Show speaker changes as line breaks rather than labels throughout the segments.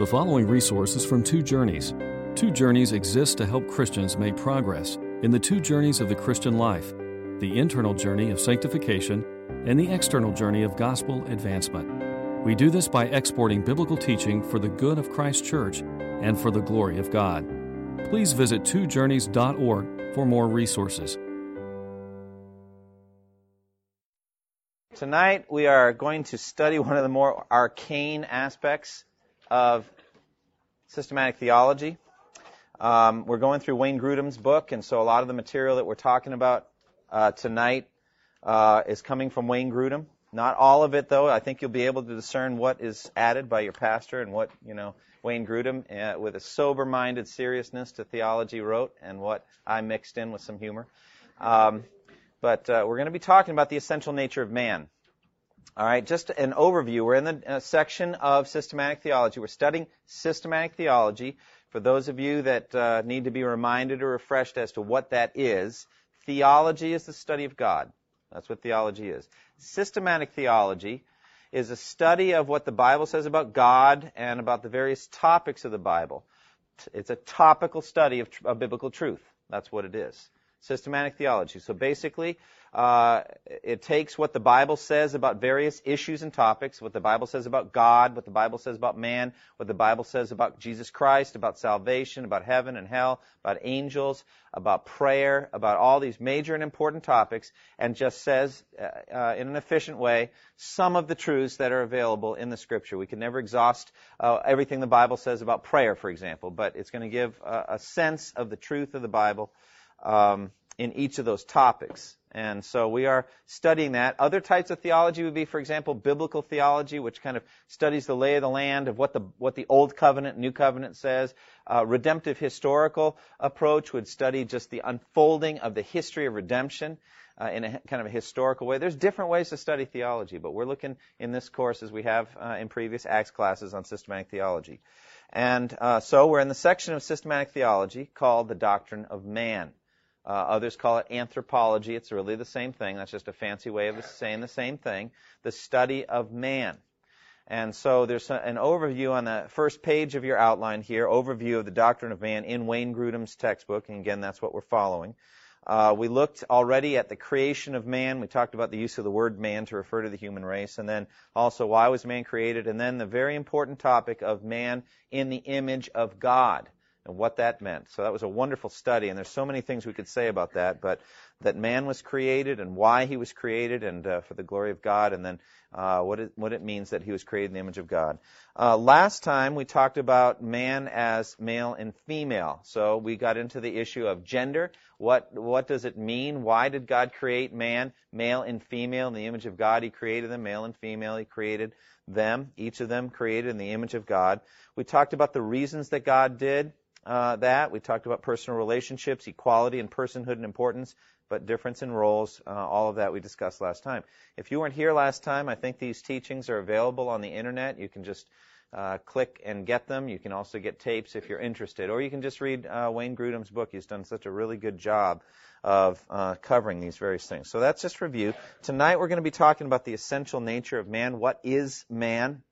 The following resources from Two Journeys. Two Journeys exists to help Christians make progress in the two journeys of the Christian life the internal journey of sanctification and the external journey of gospel advancement. We do this by exporting biblical teaching for the good of Christ's church and for the glory of God. Please visit twojourneys.org for more resources.
Tonight we are going to study one of the more arcane aspects of systematic theology. Um, we're going through Wayne Grudem's book, and so a lot of the material that we're talking about uh, tonight uh, is coming from Wayne Grudem. Not all of it, though. I think you'll be able to discern what is added by your pastor and what you know Wayne Grudem, uh, with a sober-minded seriousness to theology, wrote, and what I mixed in with some humor. Um, but uh, we're going to be talking about the essential nature of man. All right, just an overview. We're in the uh, section of systematic theology. We're studying systematic theology. For those of you that uh, need to be reminded or refreshed as to what that is, theology is the study of God. That's what theology is. Systematic theology is a study of what the Bible says about God and about the various topics of the Bible. It's a topical study of, of biblical truth. That's what it is. Systematic theology. So basically, uh, it takes what the Bible says about various issues and topics, what the Bible says about God, what the Bible says about man, what the Bible says about Jesus Christ, about salvation, about heaven and hell, about angels, about prayer, about all these major and important topics, and just says uh, uh, in an efficient way some of the truths that are available in the Scripture. We can never exhaust uh, everything the Bible says about prayer, for example, but it's going to give a, a sense of the truth of the Bible. Um, in each of those topics. And so we are studying that. Other types of theology would be, for example, biblical theology, which kind of studies the lay of the land of what the what the Old Covenant, New Covenant says. Uh, redemptive historical approach would study just the unfolding of the history of redemption uh, in a kind of a historical way. There's different ways to study theology, but we're looking in this course as we have uh, in previous Acts classes on systematic theology. And uh, so we're in the section of systematic theology called the doctrine of man. Uh, others call it anthropology. It's really the same thing. That's just a fancy way of saying the same thing. The study of man. And so there's an overview on the first page of your outline here, overview of the doctrine of man in Wayne Grudem's textbook. And again, that's what we're following. Uh, we looked already at the creation of man. We talked about the use of the word man to refer to the human race. And then also why was man created? And then the very important topic of man in the image of God and what that meant. So that was a wonderful study, and there's so many things we could say about that, but that man was created and why he was created and uh, for the glory of God, and then uh, what, it, what it means that he was created in the image of God. Uh, last time we talked about man as male and female. So we got into the issue of gender. What, what does it mean? Why did God create man, male and female in the image of God? He created them, male and female. He created them, each of them created in the image of God. We talked about the reasons that God did uh, that. We talked about personal relationships, equality and personhood and importance, but difference in roles. Uh, all of that we discussed last time. If you weren't here last time, I think these teachings are available on the internet. You can just uh, click and get them. You can also get tapes if you're interested, or you can just read uh, Wayne Grudem's book. He's done such a really good job of uh, covering these various things. So that's just review. Tonight we're going to be talking about the essential nature of man. What is man?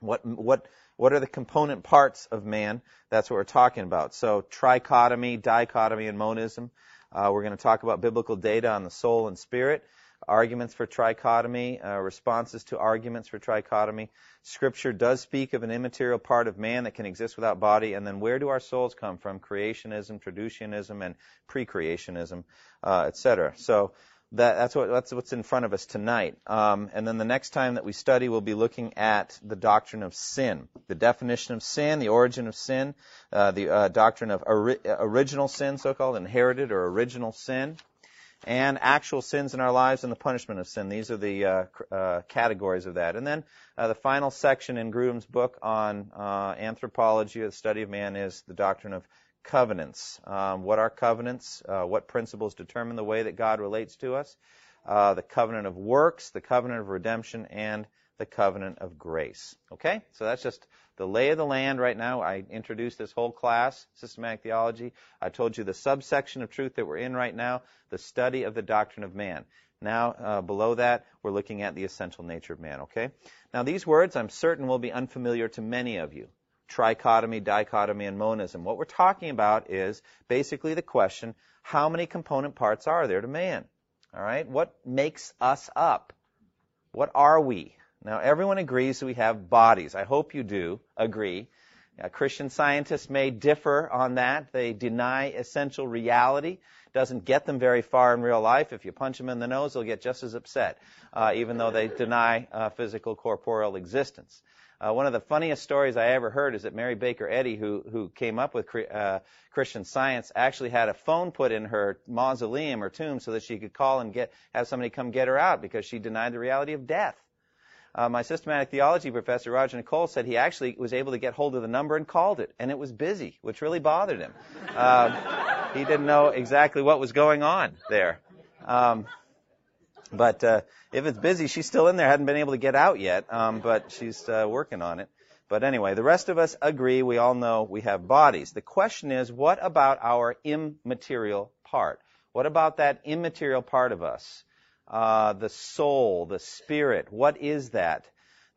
What what what are the component parts of man? That's what we're talking about. So trichotomy, dichotomy, and monism. Uh, we're going to talk about biblical data on the soul and spirit, arguments for trichotomy, uh, responses to arguments for trichotomy. Scripture does speak of an immaterial part of man that can exist without body, and then where do our souls come from? Creationism, traducianism, and pre-creationism, uh, etc. So that, that's, what, that's what's in front of us tonight. Um, and then the next time that we study, we'll be looking at the doctrine of sin, the definition of sin, the origin of sin, uh, the uh, doctrine of ori- original sin, so-called inherited or original sin, and actual sins in our lives and the punishment of sin. These are the uh, uh categories of that. And then uh, the final section in Grudem's book on uh, anthropology, the study of man, is the doctrine of covenants. Um, what are covenants? Uh, what principles determine the way that God relates to us? Uh, the covenant of works, the covenant of redemption, and the covenant of grace. Okay? So that's just the lay of the land right now. I introduced this whole class, systematic theology. I told you the subsection of truth that we're in right now, the study of the doctrine of man. Now, uh, below that, we're looking at the essential nature of man, okay? Now, these words I'm certain will be unfamiliar to many of you trichotomy, dichotomy, and monism. What we're talking about is basically the question, how many component parts are there to man? All right? What makes us up? What are we? Now, everyone agrees we have bodies. I hope you do agree. Uh, Christian scientists may differ on that. They deny essential reality. Doesn't get them very far in real life. If you punch them in the nose, they'll get just as upset, uh, even though they deny uh, physical corporeal existence. Uh, one of the funniest stories I ever heard is that Mary Baker Eddy, who who came up with uh, Christian Science, actually had a phone put in her mausoleum or tomb so that she could call and get have somebody come get her out because she denied the reality of death. Uh, my systematic theology professor Roger Nicole said he actually was able to get hold of the number and called it, and it was busy, which really bothered him. Uh, he didn't know exactly what was going on there. Um, but uh, if it's busy, she's still in there. Hadn't been able to get out yet, um, but she's uh, working on it. But anyway, the rest of us agree. We all know we have bodies. The question is, what about our immaterial part? What about that immaterial part of us? Uh, the soul, the spirit. What is that?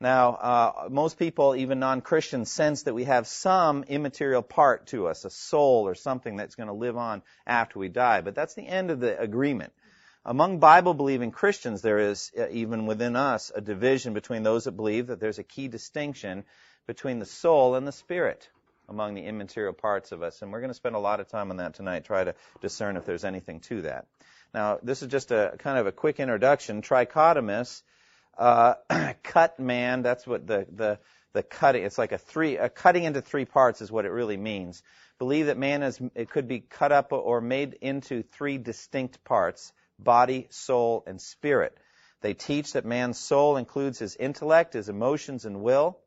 Now, uh, most people, even non-Christians, sense that we have some immaterial part to us, a soul or something that's going to live on after we die. But that's the end of the agreement. Among Bible believing Christians, there is, uh, even within us, a division between those that believe that there's a key distinction between the soul and the spirit among the immaterial parts of us. And we're going to spend a lot of time on that tonight, try to discern if there's anything to that. Now, this is just a kind of a quick introduction. Trichotomous, uh, cut man, that's what the, the, the cutting, it's like a three, a cutting into three parts is what it really means. Believe that man is, it could be cut up or made into three distinct parts body, soul, and spirit. They teach that man's soul includes his intellect, his emotions, and will.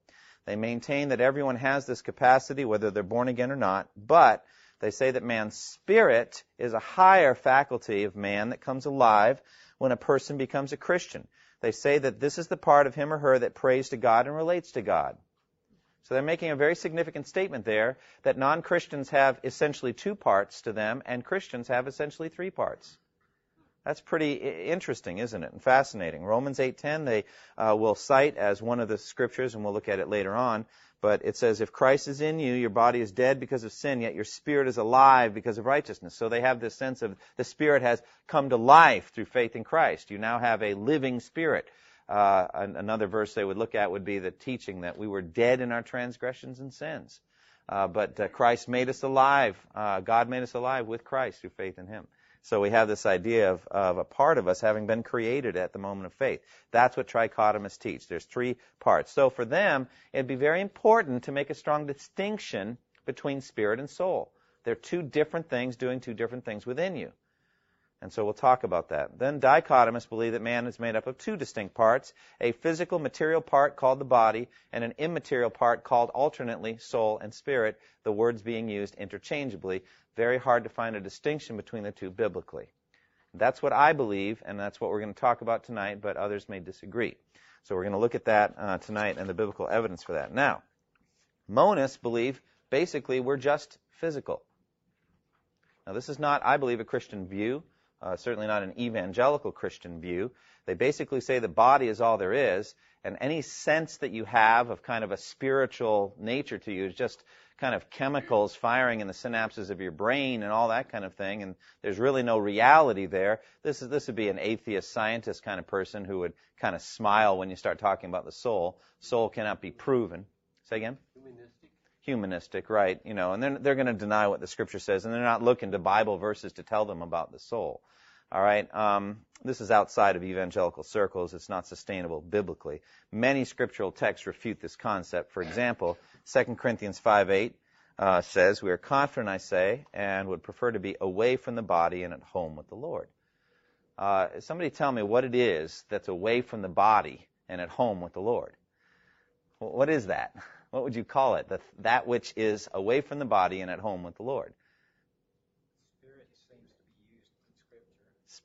They maintain that everyone has this capacity, whether they're born again or not, but they say that man's spirit is a higher faculty of man that comes alive when a person becomes a Christian. They say that this is the part of him or her that prays to God and relates to God. So they're making a very significant statement there that non-Christians have essentially two parts to them and Christians have essentially three parts. That's pretty interesting, isn't it? And fascinating. Romans 8:10 they uh, will cite as one of the scriptures, and we'll look at it later on. But it says, "If Christ is in you, your body is dead because of sin, yet your spirit is alive because of righteousness." So they have this sense of the spirit has come to life through faith in Christ. You now have a living spirit. Uh, another verse they would look at would be the teaching that we were dead in our transgressions and sins. Uh, but uh, Christ made us alive. Uh, God made us alive with Christ through faith in Him. So we have this idea of, of a part of us having been created at the moment of faith. That's what trichotomists teach. There's three parts. So for them, it'd be very important to make a strong distinction between spirit and soul. They're two different things doing two different things within you. And so we'll talk about that. Then dichotomists believe that man is made up of two distinct parts, a physical material part called the body and an immaterial part called alternately soul and spirit, the words being used interchangeably. Very hard to find a distinction between the two biblically. That's what I believe, and that's what we're going to talk about tonight, but others may disagree. So we're going to look at that uh, tonight and the biblical evidence for that. Now, monists believe basically we're just physical. Now, this is not, I believe, a Christian view uh, certainly not an evangelical Christian view. They basically say the body is all there is, and any sense that you have of kind of a spiritual nature to you is just kind of chemicals firing in the synapses of your brain and all that kind of thing, and there's really no reality there. This is this would be an atheist scientist kind of person who would kind of smile when you start talking about the soul. Soul cannot be proven. Say again. Humanistic, right? You know, and they're they're going to deny what the scripture says, and they're not looking to Bible verses to tell them about the soul. All right. Um, this is outside of evangelical circles. It's not sustainable biblically. Many scriptural texts refute this concept. For example, 2 Corinthians 5:8 uh, says, "We are confident, I say, and would prefer to be away from the body and at home with the Lord." Uh, somebody tell me what it is that's away from the body and at home with the Lord. What is that? What would you call it? The, that which is away from the body and at home with the Lord.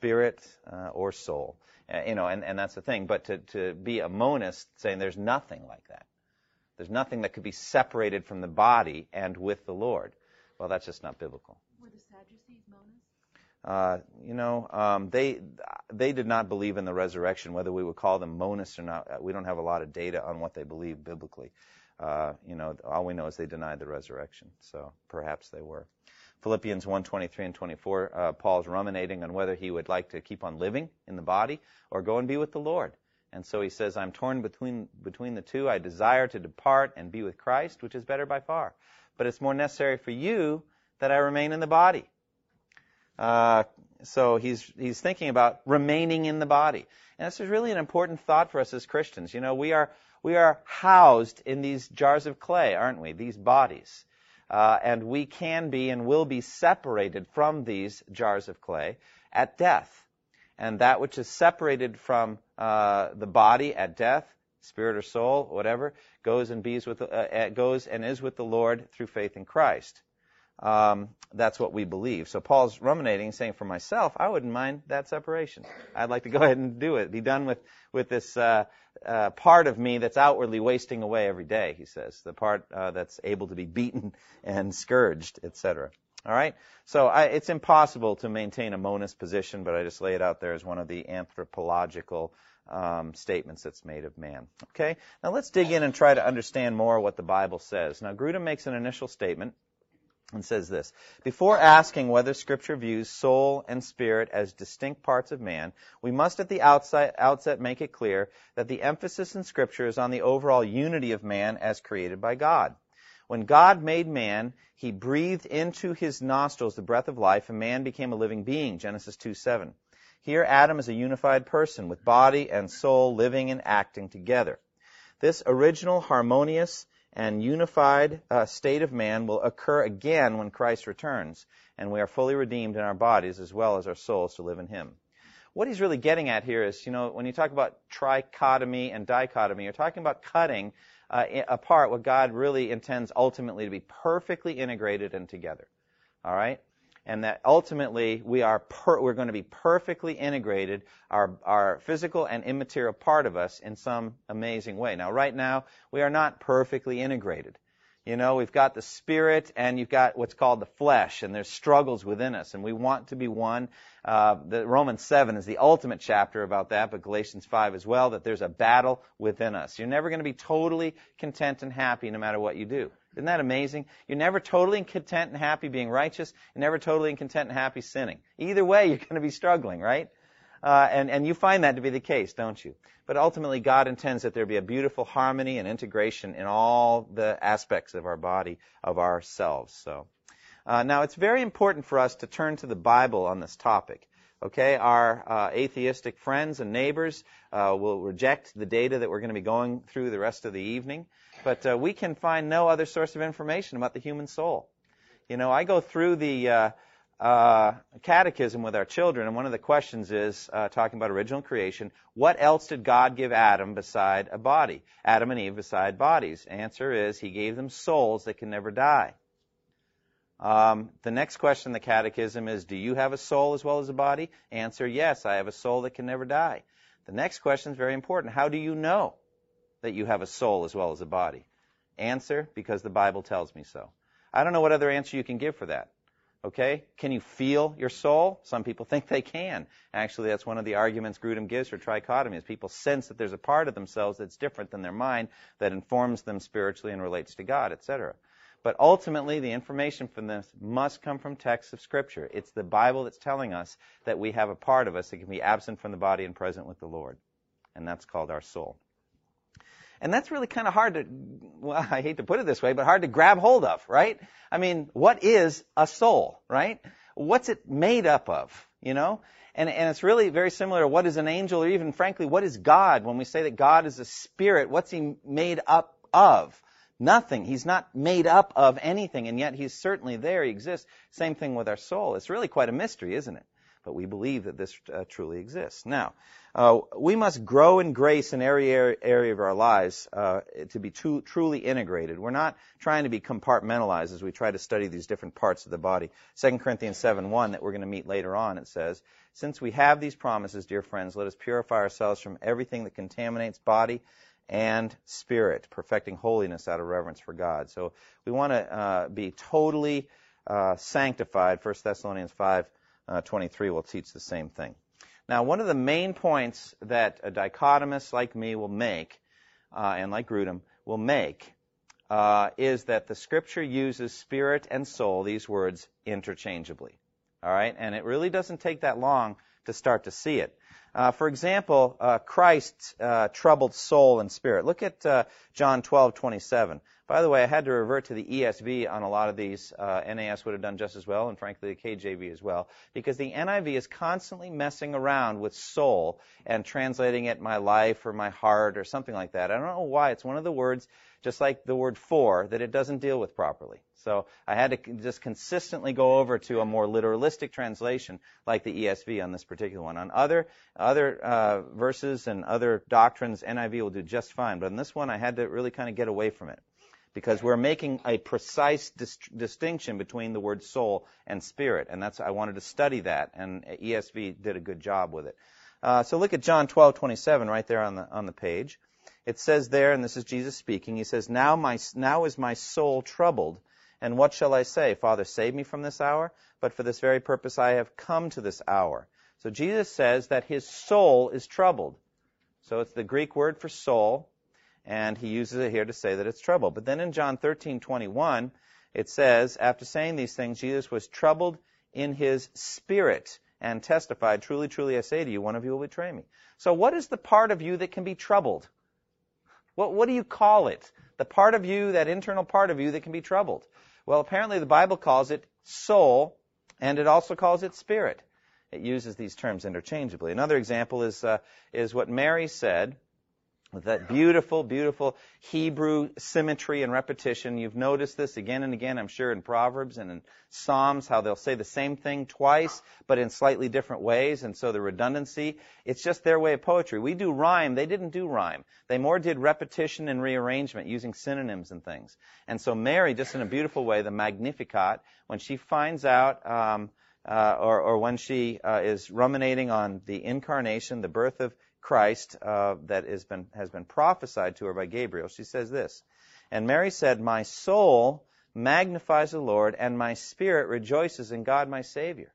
spirit uh, or soul. Uh, you know, and, and that's the thing. But to, to be a monist saying there's nothing like that. There's nothing that could be separated from the body and with the Lord. Well, that's just not biblical.
Were the Sadducees monists?
Uh, you know, um, they they did not believe in the resurrection. Whether we would call them monists or not, uh, we don't have a lot of data on what they believe biblically. Uh, you know, all we know is they denied the resurrection. So perhaps they were. Philippians 1:23 and 24, uh, Paul's ruminating on whether he would like to keep on living in the body or go and be with the Lord. And so he says, I'm torn between between the two. I desire to depart and be with Christ, which is better by far. But it's more necessary for you that I remain in the body. Uh, so he's he's thinking about remaining in the body, and this is really an important thought for us as Christians. You know, we are we are housed in these jars of clay, aren't we? These bodies. Uh, and we can be and will be separated from these jars of clay at death. And that which is separated from uh, the body at death, spirit or soul, whatever, goes and with uh, uh goes and is with the Lord through faith in Christ. Um, that's what we believe. So Paul's ruminating, saying, for myself, I wouldn't mind that separation. I'd like to go ahead and do it. Be done with with this uh, uh, part of me that's outwardly wasting away every day. He says the part uh, that's able to be beaten and scourged, etc. All right. So I, it's impossible to maintain a monist position, but I just lay it out there as one of the anthropological um, statements that's made of man. Okay. Now let's dig in and try to understand more what the Bible says. Now Grudem makes an initial statement and says this Before asking whether Scripture views soul and spirit as distinct parts of man, we must at the outset, outset make it clear that the emphasis in Scripture is on the overall unity of man as created by God. When God made man, he breathed into his nostrils the breath of life, and man became a living being. Genesis 2 7. Here, Adam is a unified person with body and soul living and acting together. This original, harmonious, and unified uh, state of man will occur again when Christ returns, and we are fully redeemed in our bodies as well as our souls to live in Him. What he's really getting at here is, you know, when you talk about trichotomy and dichotomy, you're talking about cutting uh, apart what God really intends ultimately to be perfectly integrated and together. All right? And that ultimately we are per, we're going to be perfectly integrated, our, our physical and immaterial part of us in some amazing way. Now, right now, we are not perfectly integrated. You know, we've got the spirit and you've got what's called the flesh, and there's struggles within us, and we want to be one. Uh, the Romans 7 is the ultimate chapter about that, but Galatians 5 as well, that there's a battle within us. You're never going to be totally content and happy no matter what you do. Isn't that amazing? You're never totally content and happy being righteous. You're never totally content and happy sinning. Either way, you're going to be struggling, right? Uh, and, and you find that to be the case, don't you? But ultimately, God intends that there be a beautiful harmony and integration in all the aspects of our body, of ourselves. So, uh, now it's very important for us to turn to the Bible on this topic. Okay, our uh, atheistic friends and neighbors uh, will reject the data that we're going to be going through the rest of the evening. But uh, we can find no other source of information about the human soul. You know, I go through the uh, uh, catechism with our children, and one of the questions is uh, talking about original creation. What else did God give Adam beside a body? Adam and Eve beside bodies. Answer is He gave them souls that can never die. Um, the next question in the catechism is Do you have a soul as well as a body? Answer Yes, I have a soul that can never die. The next question is very important. How do you know? That you have a soul as well as a body? Answer, because the Bible tells me so. I don't know what other answer you can give for that. Okay? Can you feel your soul? Some people think they can. Actually, that's one of the arguments Grudem gives for trichotomy is people sense that there's a part of themselves that's different than their mind that informs them spiritually and relates to God, etc. But ultimately, the information from this must come from texts of Scripture. It's the Bible that's telling us that we have a part of us that can be absent from the body and present with the Lord. And that's called our soul. And that's really kind of hard to, well, I hate to put it this way, but hard to grab hold of, right? I mean, what is a soul, right? What's it made up of, you know? And, and it's really very similar to what is an angel or even frankly, what is God? When we say that God is a spirit, what's he made up of? Nothing. He's not made up of anything, and yet he's certainly there. He exists. Same thing with our soul. It's really quite a mystery, isn't it? But we believe that this uh, truly exists. Now, uh, we must grow in grace in every area of our lives uh, to be too, truly integrated. We're not trying to be compartmentalized as we try to study these different parts of the body. 2 Corinthians 7:1 that we're going to meet later on, it says, Since we have these promises, dear friends, let us purify ourselves from everything that contaminates body and spirit, perfecting holiness out of reverence for God. So we want to uh, be totally uh, sanctified, 1 Thessalonians 5 uh, 23 will teach the same thing. Now, one of the main points that a dichotomist like me will make, uh, and like Grudem, will make, uh, is that the scripture uses spirit and soul, these words, interchangeably. All right? And it really doesn't take that long to start to see it. Uh, for example, uh, Christ's uh, troubled soul and spirit. Look at uh, John 12:27. By the way, I had to revert to the ESV on a lot of these. Uh, NAS would have done just as well, and frankly, the KJV as well, because the NIV is constantly messing around with soul and translating it my life or my heart or something like that. I don't know why. It's one of the words just like the word for, that it doesn't deal with properly. So I had to just consistently go over to a more literalistic translation like the ESV on this particular one. On other other uh, verses and other doctrines, NIV will do just fine. But on this one, I had to really kind of get away from it because we're making a precise dis- distinction between the word soul and spirit, and that's I wanted to study that, and ESV did a good job with it. Uh, so look at John 12:27 right there on the on the page. It says there, and this is Jesus speaking, he says, now, my, now is my soul troubled. And what shall I say? Father, save me from this hour? But for this very purpose I have come to this hour. So Jesus says that his soul is troubled. So it's the Greek word for soul, and he uses it here to say that it's troubled. But then in John 13:21, it says, after saying these things, Jesus was troubled in his spirit and testified, Truly, truly, I say to you, one of you will betray me. So what is the part of you that can be troubled? What, what do you call it? The part of you, that internal part of you that can be troubled. Well, apparently the Bible calls it soul, and it also calls it spirit. It uses these terms interchangeably. Another example is uh, is what Mary said with that beautiful, beautiful Hebrew symmetry and repetition. You've noticed this again and again, I'm sure, in Proverbs and in Psalms, how they'll say the same thing twice, but in slightly different ways, and so the redundancy, it's just their way of poetry. We do rhyme, they didn't do rhyme. They more did repetition and rearrangement using synonyms and things. And so Mary, just in a beautiful way, the Magnificat, when she finds out, um, uh, or, or when she uh, is ruminating on the incarnation, the birth of Christ uh, that has been, has been prophesied to her by Gabriel, she says this. And Mary said, My soul magnifies the Lord, and my spirit rejoices in God my Savior.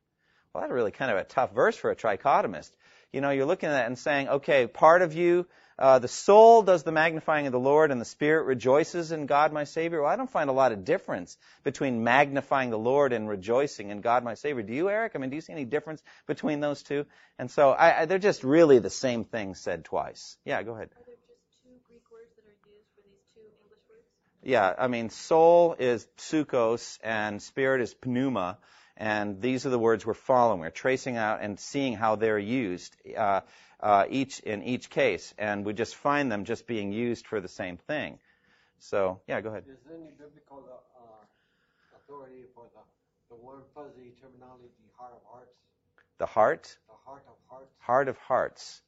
Well, that's really kind of a tough verse for a trichotomist. You know, you're looking at that and saying, okay, part of you uh, the soul does the magnifying of the Lord, and the spirit rejoices in God my Savior. Well, I don't find a lot of difference between magnifying the Lord and rejoicing in God my Savior. Do you, Eric? I mean, do you see any difference between those two? And so I, I, they're just really the same thing said twice. Yeah, go ahead.
Are there just two Greek words that are used for these two English words?
Yeah, I mean, soul is psychos and spirit is pneuma. And these are the words we're following. We're tracing out and seeing how they're used. Uh, uh, each in each case, and we just find them just being used for the same thing. So, yeah, go ahead.
Is there any biblical uh, authority for the, the word fuzzy terminology, heart of hearts?
The heart?
The heart of hearts.
Heart of hearts.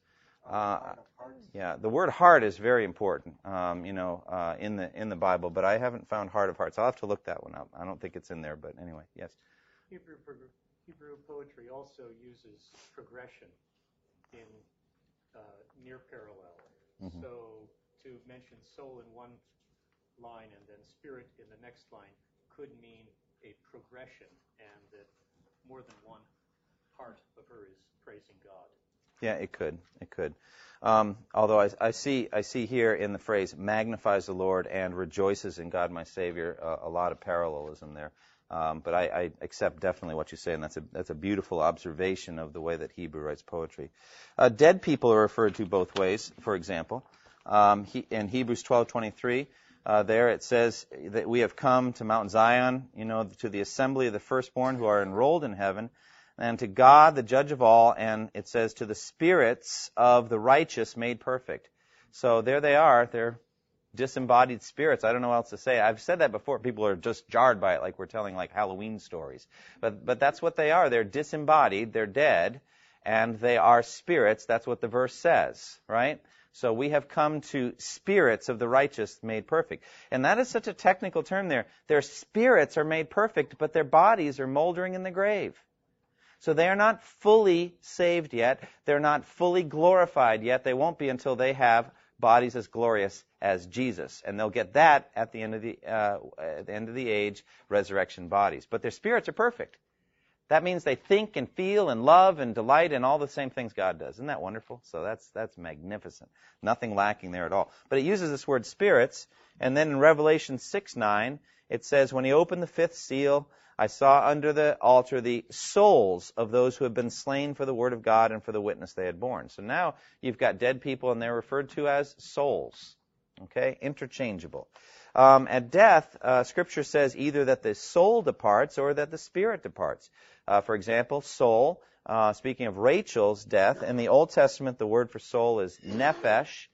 Uh, heart of hearts.
Yeah, the word heart is very important, um, you know, uh, in the in the Bible, but I haven't found heart of hearts. I'll have to look that one up. I don't think it's in there, but anyway, yes.
Hebrew, Hebrew poetry also uses progression in uh, near parallel.
Mhm.
So to mention soul in one line and then spirit in the next line could mean a progression, and that more than one part of her is praising God.
Yeah, it could. It could. Um, although I, I see, I see here in the phrase "magnifies the Lord" and "rejoices in God my Savior" uh, a lot of parallelism there. Um, but I, I accept definitely what you say, and that's a that's a beautiful observation of the way that Hebrew writes poetry. Uh, dead people are referred to both ways. For example, um, he, in Hebrews 12:23, uh, there it says that we have come to Mount Zion, you know, to the assembly of the firstborn who are enrolled in heaven, and to God, the Judge of all, and it says to the spirits of the righteous made perfect. So there they are. They're disembodied spirits. I don't know what else to say. I've said that before. People are just jarred by it, like we're telling like Halloween stories. But but that's what they are. They're disembodied. They're dead, and they are spirits. That's what the verse says, right? So we have come to spirits of the righteous made perfect. And that is such a technical term there. Their spirits are made perfect, but their bodies are moldering in the grave. So they are not fully saved yet. They're not fully glorified yet. They won't be until they have bodies as glorious as Jesus, and they'll get that at the end of the uh, at the end of the age, resurrection bodies. But their spirits are perfect. That means they think and feel and love and delight in all the same things God does. Isn't that wonderful? So that's that's magnificent. Nothing lacking there at all. But it uses this word spirits, and then in Revelation 6 9, it says, When he opened the fifth seal, I saw under the altar the souls of those who have been slain for the word of God and for the witness they had borne. So now you've got dead people, and they're referred to as souls. Okay? Interchangeable. Um, at death, uh, Scripture says either that the soul departs or that the spirit departs. Uh, for example, soul, uh, speaking of Rachel's death, in the Old Testament, the word for soul is nephesh,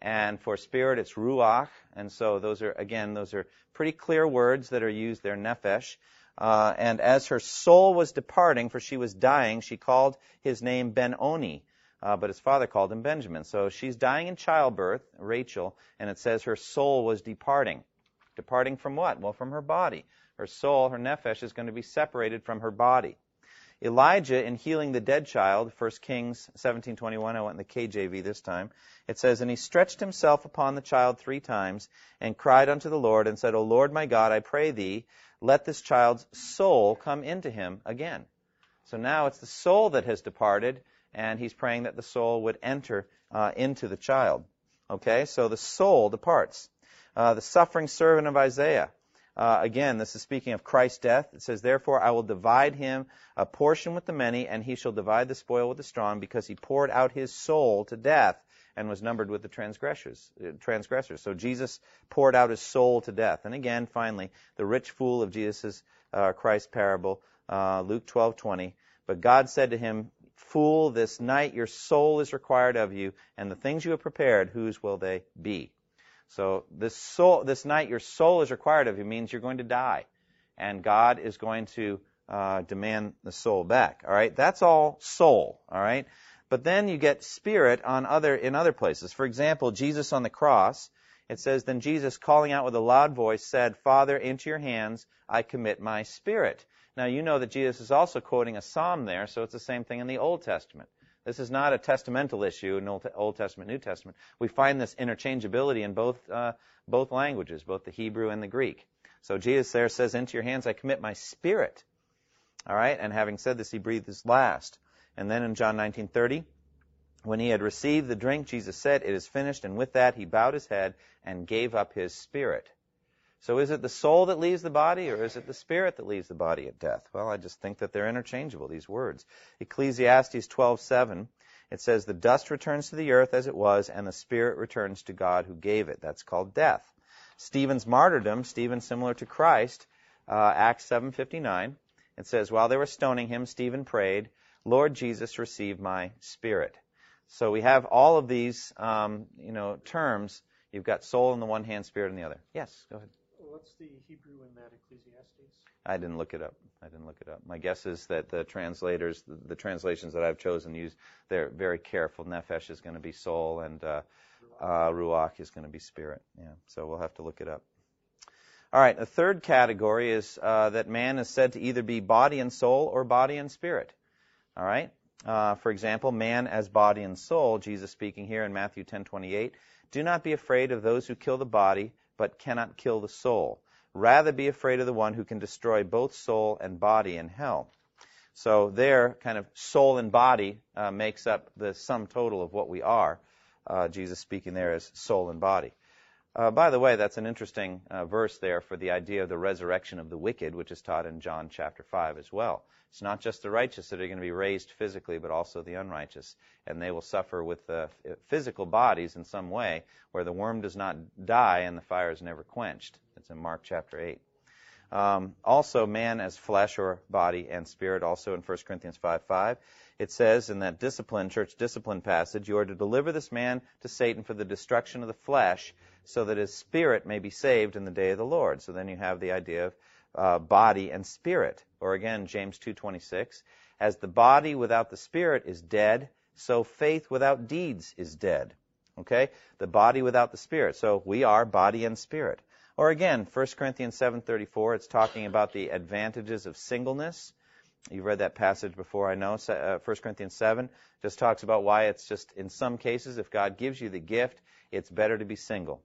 and for spirit, it's ruach. And so those are, again, those are pretty clear words that are used there, nephesh. Uh, and as her soul was departing, for she was dying, she called his name Ben-Oni, uh, but his father called him Benjamin. So she's dying in childbirth, Rachel, and it says her soul was departing. Departing from what? Well, from her body. Her soul, her nephesh, is going to be separated from her body. Elijah, in healing the dead child, 1 Kings 17:21, I went in the KJV this time. It says, "And he stretched himself upon the child three times, and cried unto the Lord, and said, O Lord my God, I pray thee, let this child's soul come into him again." So now it's the soul that has departed, and he's praying that the soul would enter uh, into the child. Okay, so the soul departs. Uh, the suffering servant of Isaiah. Uh, again, this is speaking of Christ's death. It says, Therefore I will divide him a portion with the many, and he shall divide the spoil with the strong, because he poured out his soul to death and was numbered with the transgressors. Uh, transgressors. So Jesus poured out his soul to death. And again, finally, the rich fool of Jesus' uh, Christ parable, uh, Luke 12:20. But God said to him, Fool, this night your soul is required of you, and the things you have prepared, whose will they be? So this soul, this night, your soul is required of you means you're going to die, and God is going to uh, demand the soul back. All right, that's all soul. All right, but then you get spirit on other in other places. For example, Jesus on the cross. It says, then Jesus, calling out with a loud voice, said, Father, into your hands I commit my spirit. Now you know that Jesus is also quoting a psalm there, so it's the same thing in the Old Testament. This is not a testamental issue in Old Testament, New Testament. We find this interchangeability in both uh, both languages, both the Hebrew and the Greek. So Jesus there says, "Into your hands I commit my spirit." All right, and having said this, he breathed his last. And then in John 19:30, when he had received the drink, Jesus said, "It is finished." And with that, he bowed his head and gave up his spirit. So is it the soul that leaves the body or is it the spirit that leaves the body at death? Well, I just think that they're interchangeable, these words. Ecclesiastes 12:7, it says, The dust returns to the earth as it was, and the spirit returns to God who gave it. That's called death. Stephen's martyrdom, Stephen similar to Christ, uh, Acts 7:59, it says, While they were stoning him, Stephen prayed, Lord Jesus, receive my spirit. So we have all of these, um, you know, terms. You've got soul on the one hand, spirit on the other. Yes, go ahead.
What's the Hebrew in that Ecclesiastes?
I didn't look it up. I didn't look it up. My guess is that the translators, the, the translations that I've chosen, use they're very careful. Nefesh is going to be soul, and uh, uh, ruach is going to be spirit. Yeah, so we'll have to look it up. All right. The third category is uh, that man is said to either be body and soul or body and spirit. All right. Uh, for example, man as body and soul. Jesus speaking here in Matthew 10:28. Do not be afraid of those who kill the body but cannot kill the soul. Rather be afraid of the one who can destroy both soul and body in hell. So there, kind of soul and body uh, makes up the sum total of what we are. Uh, Jesus speaking there as soul and body. Uh, by the way, that's an interesting uh, verse there for the idea of the resurrection of the wicked, which is taught in John chapter 5 as well. It's not just the righteous that are going to be raised physically, but also the unrighteous. And they will suffer with the physical bodies in some way, where the worm does not die and the fire is never quenched. It's in Mark chapter 8. Um, also, man as flesh or body and spirit, also in 1 Corinthians 5 5. It says in that discipline, church discipline passage, you are to deliver this man to Satan for the destruction of the flesh, so that his spirit may be saved in the day of the Lord. So then you have the idea of uh, body and spirit. Or again, James 2:26, as the body without the spirit is dead, so faith without deeds is dead. Okay? The body without the spirit. So we are body and spirit. Or again, 1 Corinthians 7:34, it's talking about the advantages of singleness. You've read that passage before, I know. 1 uh, Corinthians 7 just talks about why it's just, in some cases, if God gives you the gift, it's better to be single.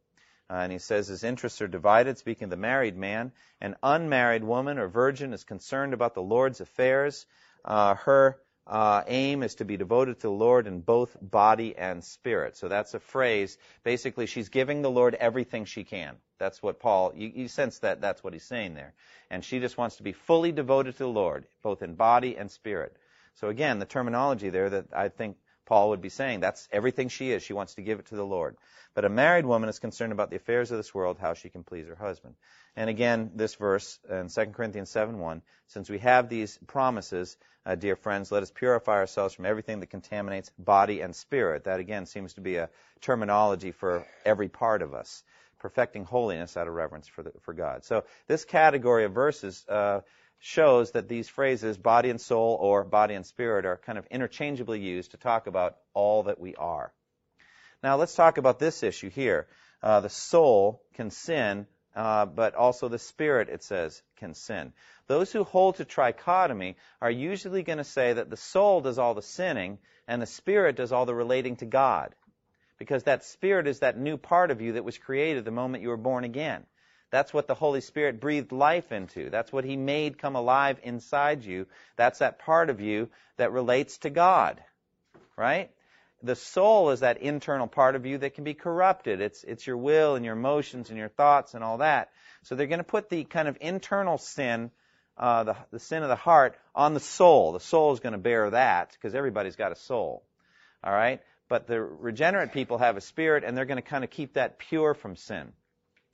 Uh, and he says his interests are divided, speaking of the married man. An unmarried woman or virgin is concerned about the Lord's affairs. Uh, her uh, aim is to be devoted to the Lord in both body and spirit. So that's a phrase. Basically, she's giving the Lord everything she can. That's what Paul, you, you sense that that's what he's saying there. And she just wants to be fully devoted to the Lord, both in body and spirit. So again, the terminology there that I think Paul would be saying, that's everything she is. She wants to give it to the Lord. But a married woman is concerned about the affairs of this world, how she can please her husband. And again, this verse in 2 Corinthians 7:1, since we have these promises, uh, dear friends, let us purify ourselves from everything that contaminates body and spirit. That again seems to be a terminology for every part of us, perfecting holiness out of reverence for, the, for God. So this category of verses uh, shows that these phrases, body and soul or body and spirit, are kind of interchangeably used to talk about all that we are. Now let's talk about this issue here. Uh, the soul can sin, uh, but also the spirit, it says, can sin. Those who hold to trichotomy are usually going to say that the soul does all the sinning and the spirit does all the relating to God. Because that spirit is that new part of you that was created the moment you were born again. That's what the Holy Spirit breathed life into. That's what He made come alive inside you. That's that part of you that relates to God. Right? the soul is that internal part of you that can be corrupted. It's, it's your will and your emotions and your thoughts and all that. So they're going to put the kind of internal sin, uh, the, the sin of the heart, on the soul. The soul is going to bear that because everybody's got a soul. All right? But the regenerate people have a spirit and they're going to kind of keep that pure from sin.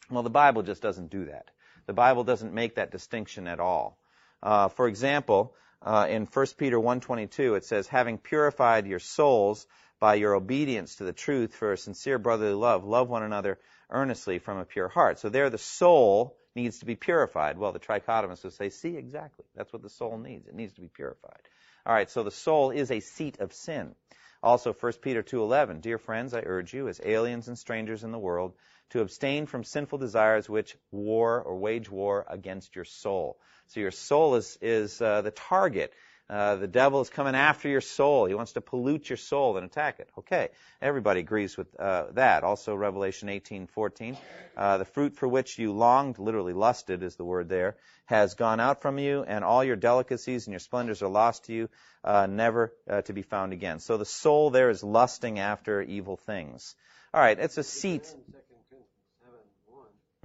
Well, the Bible just doesn't do that. The Bible doesn't make that distinction at all. Uh, for example, uh, in 1 Peter 1.22, it says, having purified your souls by your obedience to the truth for a sincere brotherly love, love one another earnestly from a pure heart. So there the soul needs to be purified. Well, the trichotomists would say, see, exactly. That's what the soul needs. It needs to be purified. All right, so the soul is a seat of sin. Also, 1 Peter 2.11, Dear friends, I urge you, as aliens and strangers in the world, to abstain from sinful desires which war or wage war against your soul. So your soul is, is uh, the target uh, the devil is coming after your soul. He wants to pollute your soul and attack it. Okay, everybody agrees with uh, that. Also, Revelation 18:14, uh, the fruit for which you longed, literally lusted is the word there, has gone out from you, and all your delicacies and your splendors are lost to you, uh, never uh, to be found again. So the soul there is lusting after evil things. All right, it's a seat.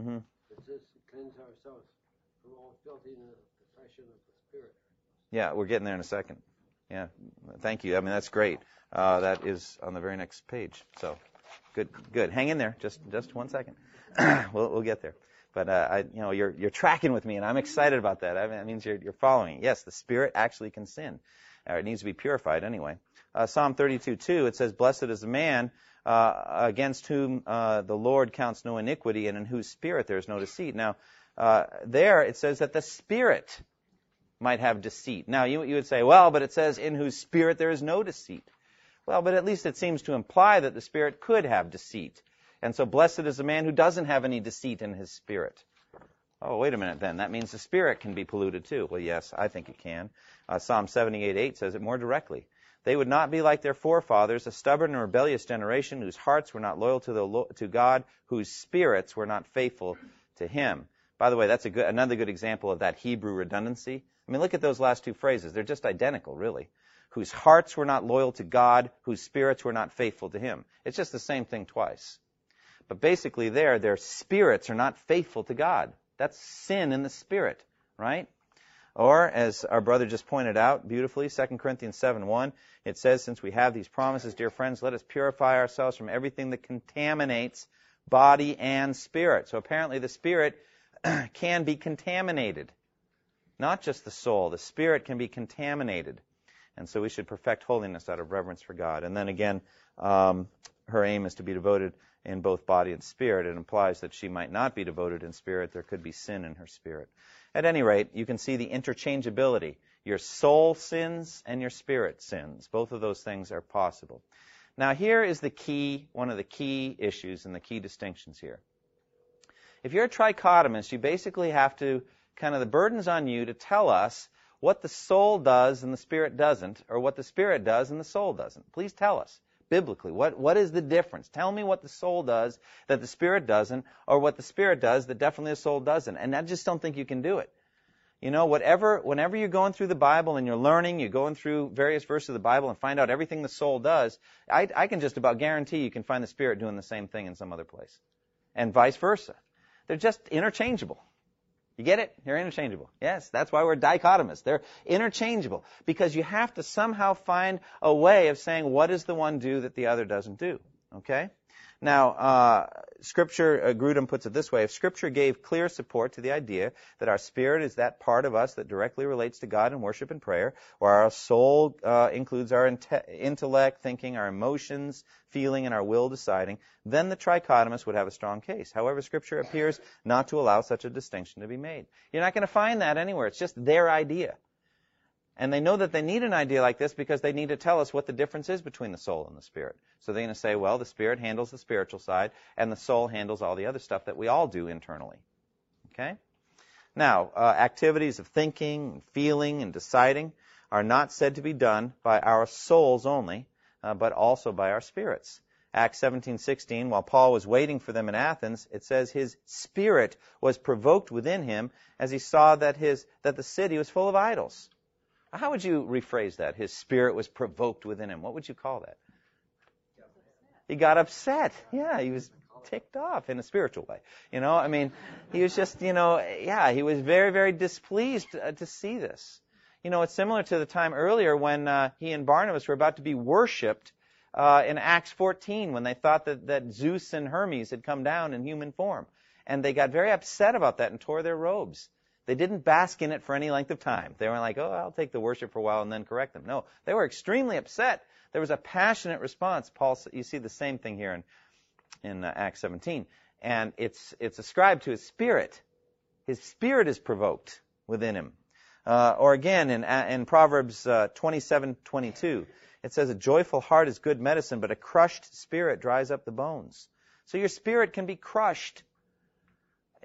Mm-hmm. It says cleanse ourselves from all filthiness, the of the spirit.
Yeah, we're getting there in a second. Yeah, thank you. I mean, that's great. Uh, that is on the very next page. So, good, good. Hang in there, just just one second. we'll we'll get there. But uh, I, you know, you're you're tracking with me, and I'm excited about that. I mean, that means you're you're following. Yes, the spirit actually can sin. Uh, it needs to be purified anyway. Uh, Psalm 32:2 it says, "Blessed is the man uh, against whom uh, the Lord counts no iniquity, and in whose spirit there is no deceit." Now, uh, there it says that the spirit might have deceit. Now, you, you would say, well, but it says, in whose spirit there is no deceit. Well, but at least it seems to imply that the spirit could have deceit. And so, blessed is the man who doesn't have any deceit in his spirit. Oh, wait a minute then. That means the spirit can be polluted too. Well, yes, I think it can. Uh, Psalm 78:8 says it more directly. They would not be like their forefathers, a stubborn and rebellious generation whose hearts were not loyal to, the, to God, whose spirits were not faithful to Him. By the way, that's good, another good example of that Hebrew redundancy. I mean, look at those last two phrases. They're just identical, really. Whose hearts were not loyal to God, whose spirits were not faithful to Him. It's just the same thing twice. But basically, there, their spirits are not faithful to God. That's sin in the spirit, right? Or, as our brother just pointed out beautifully, 2 Corinthians 7 1, it says, Since we have these promises, dear friends, let us purify ourselves from everything that contaminates body and spirit. So apparently, the spirit can be contaminated. Not just the soul, the spirit can be contaminated. And so we should perfect holiness out of reverence for God. And then again, um, her aim is to be devoted in both body and spirit. It implies that she might not be devoted in spirit. There could be sin in her spirit. At any rate, you can see the interchangeability. Your soul sins and your spirit sins. Both of those things are possible. Now, here is the key, one of the key issues and the key distinctions here. If you're a trichotomist, you basically have to kind of the burden's on you to tell us what the soul does and the spirit doesn't, or what the spirit does and the soul doesn't. Please tell us. Biblically. What, what is the difference? Tell me what the soul does that the spirit doesn't, or what the spirit does that definitely the soul doesn't. And I just don't think you can do it. You know, whatever, whenever you're going through the Bible and you're learning, you're going through various verses of the Bible and find out everything the soul does, I, I can just about guarantee you can find the Spirit doing the same thing in some other place. And vice versa. They're just interchangeable. You get it? They're interchangeable. Yes, that's why we're dichotomous. They're interchangeable because you have to somehow find a way of saying what does the one do that the other doesn't do. Okay? Now, uh, Scripture, uh, Grudem puts it this way: If Scripture gave clear support to the idea that our spirit is that part of us that directly relates to God in worship and prayer, or our soul uh, includes our inte- intellect, thinking, our emotions, feeling, and our will deciding, then the trichotomist would have a strong case. However, Scripture appears not to allow such a distinction to be made. You're not going to find that anywhere. It's just their idea. And they know that they need an idea like this because they need to tell us what the difference is between the soul and the spirit. So they're going to say, well, the spirit handles the spiritual side, and the soul handles all the other stuff that we all do internally. Okay? Now, uh, activities of thinking, feeling, and deciding are not said to be done by our souls only, uh, but also by our spirits. Acts 17:16, while Paul was waiting for them in Athens, it says his spirit was provoked within him as he saw that his that the city was full of idols. How would you rephrase that? His spirit was provoked within him. What would you call that? He got upset. Yeah, he was ticked off in a spiritual way. You know, I mean, he was just, you know, yeah, he was very, very displeased uh, to see this. You know, it's similar to the time earlier when uh, he and Barnabas were about to be worshipped uh, in Acts 14 when they thought that, that Zeus and Hermes had come down in human form. And they got very upset about that and tore their robes. They didn't bask in it for any length of time. They weren't like, oh, I'll take the worship for a while and then correct them. No, they were extremely upset. There was a passionate response. Paul, you see the same thing here in, in uh, Acts 17. And it's, it's ascribed to his spirit. His spirit is provoked within him. Uh, or again, in, uh, in Proverbs uh, 27:22, it says, "A joyful heart is good medicine, but a crushed spirit dries up the bones." So your spirit can be crushed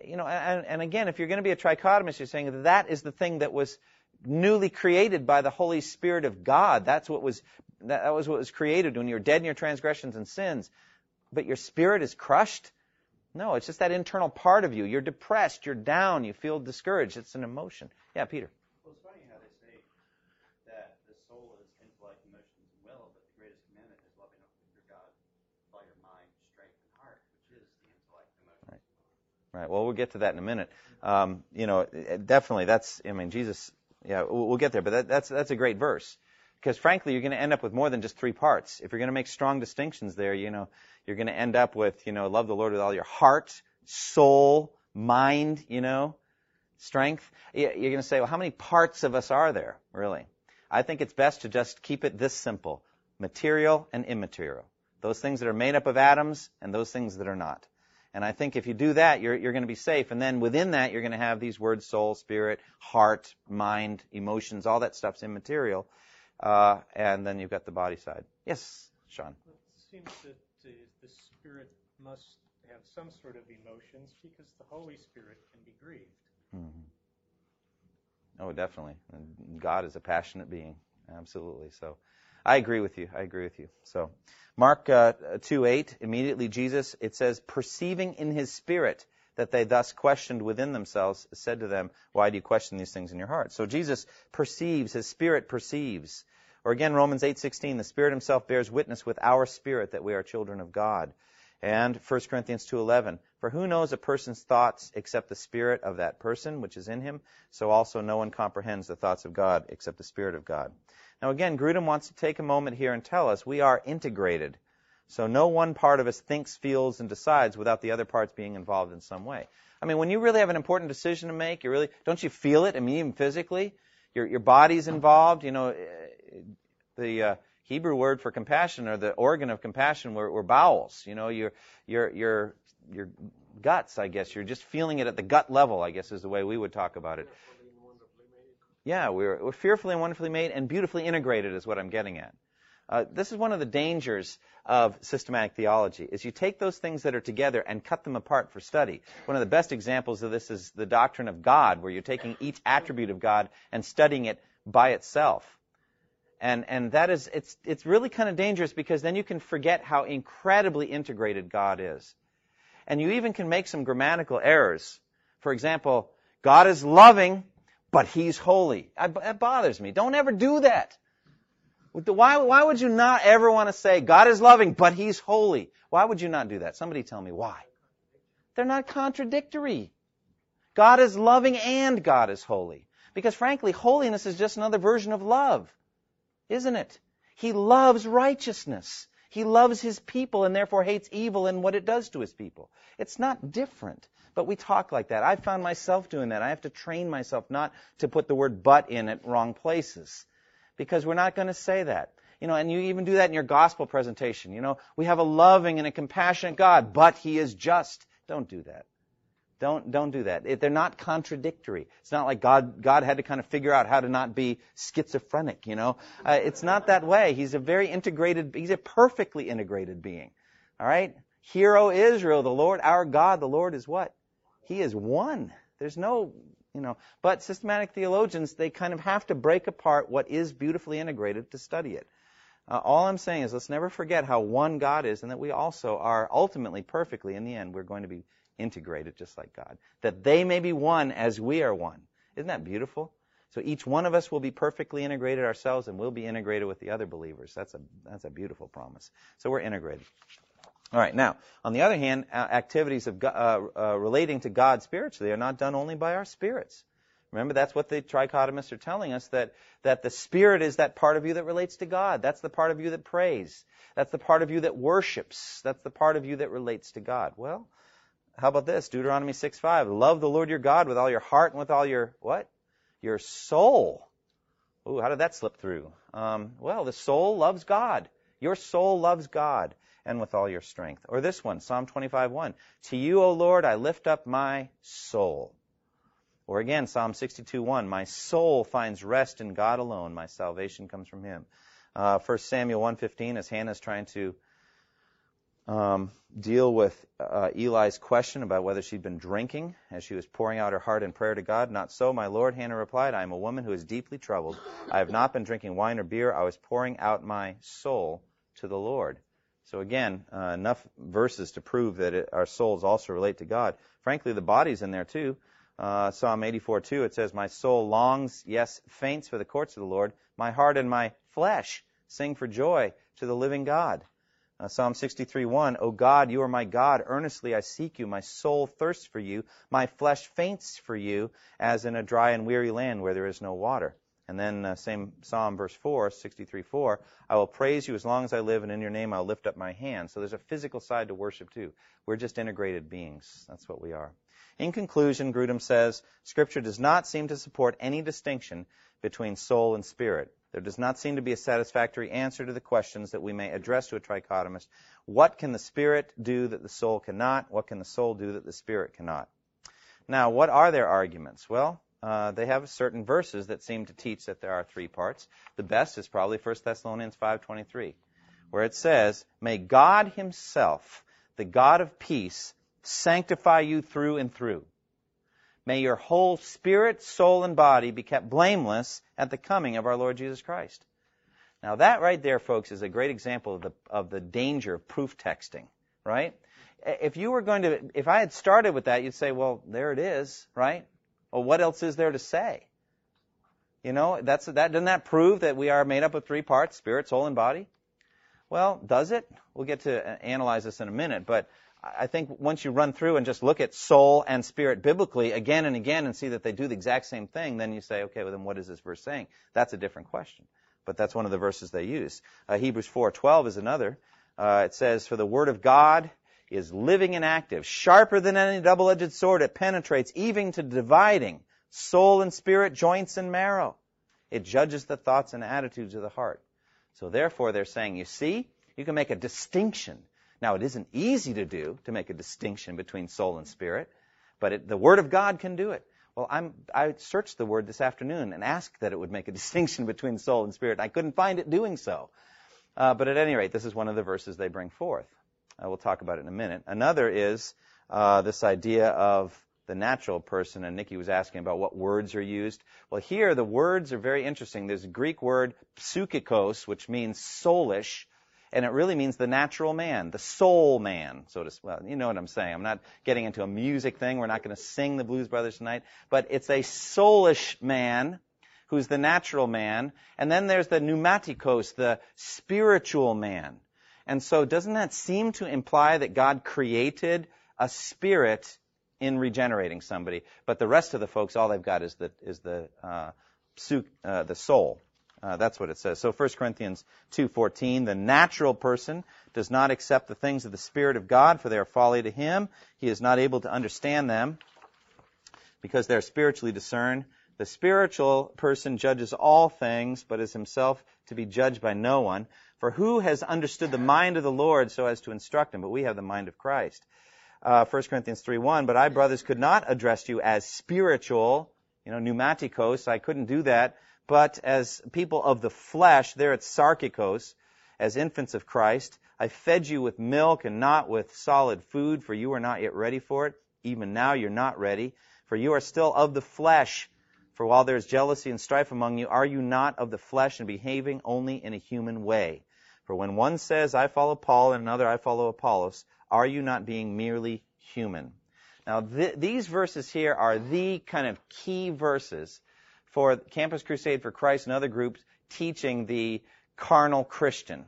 you know, and, and again, if you're going to be a trichotomist, you're saying that, that is the thing that was newly created by the Holy Spirit of God. That's what was that, that was what was created when you're dead in your transgressions and sins. But your spirit is crushed. No, it's just that internal part of you. You're depressed. You're down. You feel discouraged. It's an emotion. Yeah, Peter.
Well, it's funny how they say that the soul is intellect, emotions, and will, but the greatest commandment is loving your God with all your mind, strength, and heart, which is the intellect, emotions.
Right. Well, we'll get to that in a minute. Um, you know, definitely that's. I mean, Jesus. Yeah, we'll get there, but that, that's that's a great verse because frankly, you're going to end up with more than just three parts. If you're going to make strong distinctions there, you know, you're going to end up with, you know, love the Lord with all your heart, soul, mind, you know, strength. You're going to say, well, how many parts of us are there, really? I think it's best to just keep it this simple material and immaterial. Those things that are made up of atoms and those things that are not. And I think if you do that, you're, you're going to be safe. And then within that, you're going to have these words soul, spirit, heart, mind, emotions, all that stuff's immaterial. Uh, and then you've got the body side. Yes, Sean.
It seems that the, the spirit must have some sort of emotions because the Holy Spirit can be grieved.
Mm-hmm. Oh, definitely. And God is a passionate being. Absolutely. So I agree with you. I agree with you. So Mark uh, 2 8, immediately Jesus, it says, perceiving in his spirit that they thus questioned within themselves, said to them, Why do you question these things in your heart? So Jesus perceives, his spirit perceives. Or again, Romans 8:16, the Spirit himself bears witness with our spirit that we are children of God. And 1 Corinthians 2:11, for who knows a person's thoughts except the spirit of that person which is in him? So also no one comprehends the thoughts of God except the spirit of God. Now again, Grudem wants to take a moment here and tell us we are integrated. So no one part of us thinks, feels, and decides without the other parts being involved in some way. I mean, when you really have an important decision to make, you really don't you feel it? I mean, even physically, your your body's involved. You know, the uh, Hebrew word for compassion or the organ of compassion were, were bowels. You know, your your your your guts. I guess you're just feeling it at the gut level. I guess is the way we would talk about it. Yeah, we're, we're fearfully and wonderfully made and beautifully integrated is what I'm getting at. Uh, this is one of the dangers of systematic theology is you take those things that are together and cut them apart for study. One of the best examples of this is the doctrine of God, where you're taking each attribute of God and studying it by itself. And, and that is, it's, it's really kind of dangerous because then you can forget how incredibly integrated God is. And you even can make some grammatical errors. For example, God is loving, but He's holy. That bothers me. Don't ever do that. Why, why would you not ever want to say, God is loving, but He's holy? Why would you not do that? Somebody tell me why. They're not contradictory. God is loving and God is holy. Because frankly, holiness is just another version of love, isn't it? He loves righteousness. He loves his people and therefore hates evil and what it does to his people. It's not different. But we talk like that. I found myself doing that. I have to train myself not to put the word but in at wrong places. Because we're not going to say that. You know, and you even do that in your gospel presentation. You know, we have a loving and a compassionate God, but he is just. Don't do that. Don't don't do that. It, they're not contradictory. It's not like God God had to kind of figure out how to not be schizophrenic. You know, uh, it's not that way. He's a very integrated. He's a perfectly integrated being. All right. Hear, O Israel, the Lord our God, the Lord is what? He is one. There's no, you know, but systematic theologians, they kind of have to break apart what is beautifully integrated to study it. Uh, all I'm saying is let's never forget how one God is and that we also are ultimately perfectly, in the end, we're going to be integrated just like God. That they may be one as we are one. Isn't that beautiful? So each one of us will be perfectly integrated ourselves and we'll be integrated with the other believers. That's a, that's a beautiful promise. So we're integrated. All right. Now, on the other hand, activities of uh, uh, relating to God spiritually are not done only by our spirits. Remember, that's what the trichotomists are telling us that that the spirit is that part of you that relates to God. That's the part of you that prays. That's the part of you that worships. That's the part of you that relates to God. Well, how about this? Deuteronomy 6:5. Love the Lord your God with all your heart and with all your what? Your soul. Ooh, how did that slip through? Um, well, the soul loves God. Your soul loves God and with all your strength. Or this one, Psalm 25:1. To you, O Lord, I lift up my soul. Or again, Psalm 62:1. My soul finds rest in God alone. My salvation comes from Him. Uh, 1 Samuel 1:15, as Hannah's trying to um, deal with uh, Eli's question about whether she'd been drinking as she was pouring out her heart in prayer to God. Not so, my Lord, Hannah replied. I am a woman who is deeply troubled. I have not been drinking wine or beer. I was pouring out my soul to the Lord. So again, uh, enough verses to prove that it, our souls also relate to God. Frankly, the body's in there too. Uh, Psalm 84:2 it says, "My soul longs, yes, faints for the courts of the Lord. My heart and my flesh sing for joy to the living God." Uh, Psalm 63:1, "O God, you are my God. Earnestly I seek you. My soul thirsts for you. My flesh faints for you, as in a dry and weary land where there is no water." And then uh, same Psalm verse 4, 63:4, "I will praise you as long as I live, and in your name I'll lift up my hands." So there's a physical side to worship too. We're just integrated beings. That's what we are. In conclusion, Grudem says, Scripture does not seem to support any distinction between soul and spirit. There does not seem to be a satisfactory answer to the questions that we may address to a trichotomist. What can the spirit do that the soul cannot? What can the soul do that the spirit cannot? Now, what are their arguments? Well, uh, they have certain verses that seem to teach that there are three parts. The best is probably 1 Thessalonians 5:23, where it says, "May God Himself, the God of peace, sanctify you through and through." May your whole spirit, soul, and body be kept blameless at the coming of our Lord Jesus Christ. Now that right there, folks, is a great example of the, of the danger of proof texting, right? If you were going to, if I had started with that, you'd say, well, there it is, right? Well, what else is there to say? You know, that's, that, doesn't that prove that we are made up of three parts, spirit, soul, and body? Well, does it? We'll get to analyze this in a minute, but I think once you run through and just look at soul and spirit biblically again and again and see that they do the exact same thing, then you say, okay, well then what is this verse saying? That's a different question. But that's one of the verses they use. Uh, Hebrews 4:12 is another. Uh, it says, "For the word of God is living and active, sharper than any double-edged sword. It penetrates even to dividing soul and spirit, joints and marrow. It judges the thoughts and attitudes of the heart." So therefore, they're saying, you see, you can make a distinction now, it isn't easy to do, to make a distinction between soul and spirit, but it, the Word of God can do it. Well, I'm, I searched the Word this afternoon and asked that it would make a distinction between soul and spirit. I couldn't find it doing so. Uh, but at any rate, this is one of the verses they bring forth. Uh, we'll talk about it in a minute. Another is uh, this idea of the natural person, and Nikki was asking about what words are used. Well, here the words are very interesting. There's a Greek word psychikos, which means soulish, and it really means the natural man, the soul man, so to speak. Well, you know what I'm saying. I'm not getting into a music thing. We're not going to sing the Blues Brothers tonight, but it's a soulish man who's the natural man, and then there's the pneumatikos, the spiritual man. And so doesn't that seem to imply that God created a spirit in regenerating somebody, but the rest of the folks, all they've got is the is the uh, uh, the soul. Uh, that's what it says. So 1 Corinthians 2:14, the natural person does not accept the things of the Spirit of God, for they are folly to him. He is not able to understand them because they are spiritually discerned. The spiritual person judges all things, but is himself to be judged by no one. For who has understood the mind of the Lord so as to instruct him? But we have the mind of Christ. Uh, 1 Corinthians 3:1. But I, brothers, could not address you as spiritual, you know, pneumaticos. I couldn't do that but as people of the flesh, there it's sarkikos, as infants of Christ. I fed you with milk and not with solid food, for you are not yet ready for it. Even now you're not ready, for you are still of the flesh. For while there is jealousy and strife among you, are you not of the flesh and behaving only in a human way? For when one says, I follow Paul, and another, I follow Apollos, are you not being merely human? Now, th- these verses here are the kind of key verses for Campus Crusade for Christ and other groups teaching the carnal Christian.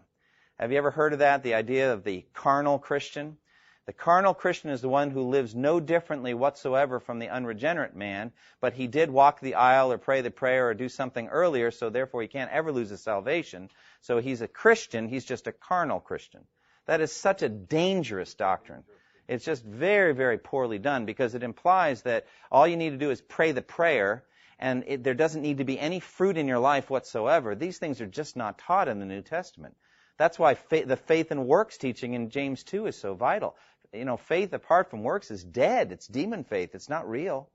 Have you ever heard of that? The idea of the carnal Christian? The carnal Christian is the one who lives no differently whatsoever from the unregenerate man, but he did walk the aisle or pray the prayer or do something earlier, so therefore he can't ever lose his salvation. So he's a Christian, he's just a carnal Christian. That is such a dangerous doctrine. It's just very, very poorly done because it implies that all you need to do is pray the prayer and it, there doesn't need to be any fruit in your life whatsoever. These things are just not taught in the New Testament. That's why fa- the faith and works teaching in James 2 is so vital. You know, faith apart from works is dead. It's demon faith. It's not real.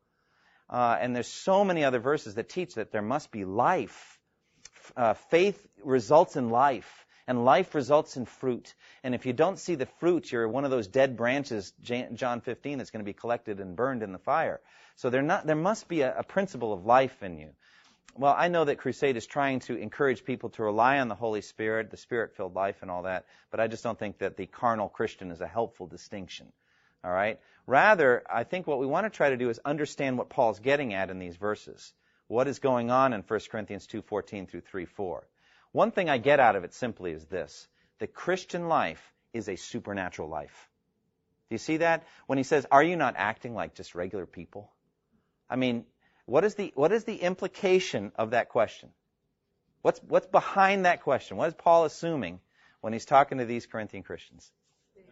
Uh, and there's so many other verses that teach that there must be life. Uh, faith results in life, and life results in fruit. And if you don't see the fruit, you're one of those dead branches, John 15, that's going to be collected and burned in the fire. So not, there must be a, a principle of life in you. Well, I know that Crusade is trying to encourage people to rely on the Holy Spirit, the Spirit filled life, and all that, but I just don't think that the carnal Christian is a helpful distinction. All right? Rather, I think what we want to try to do is understand what Paul's getting at in these verses. What is going on in 1 Corinthians 2:14 through 3:4? One thing I get out of it simply is this: the Christian life is a supernatural life. Do you see that? When he says, "Are you not acting like just regular people?" I mean, what is the what is the implication of that question? What's what's behind that question? What is Paul assuming when he's talking to these Corinthian Christians?
They're,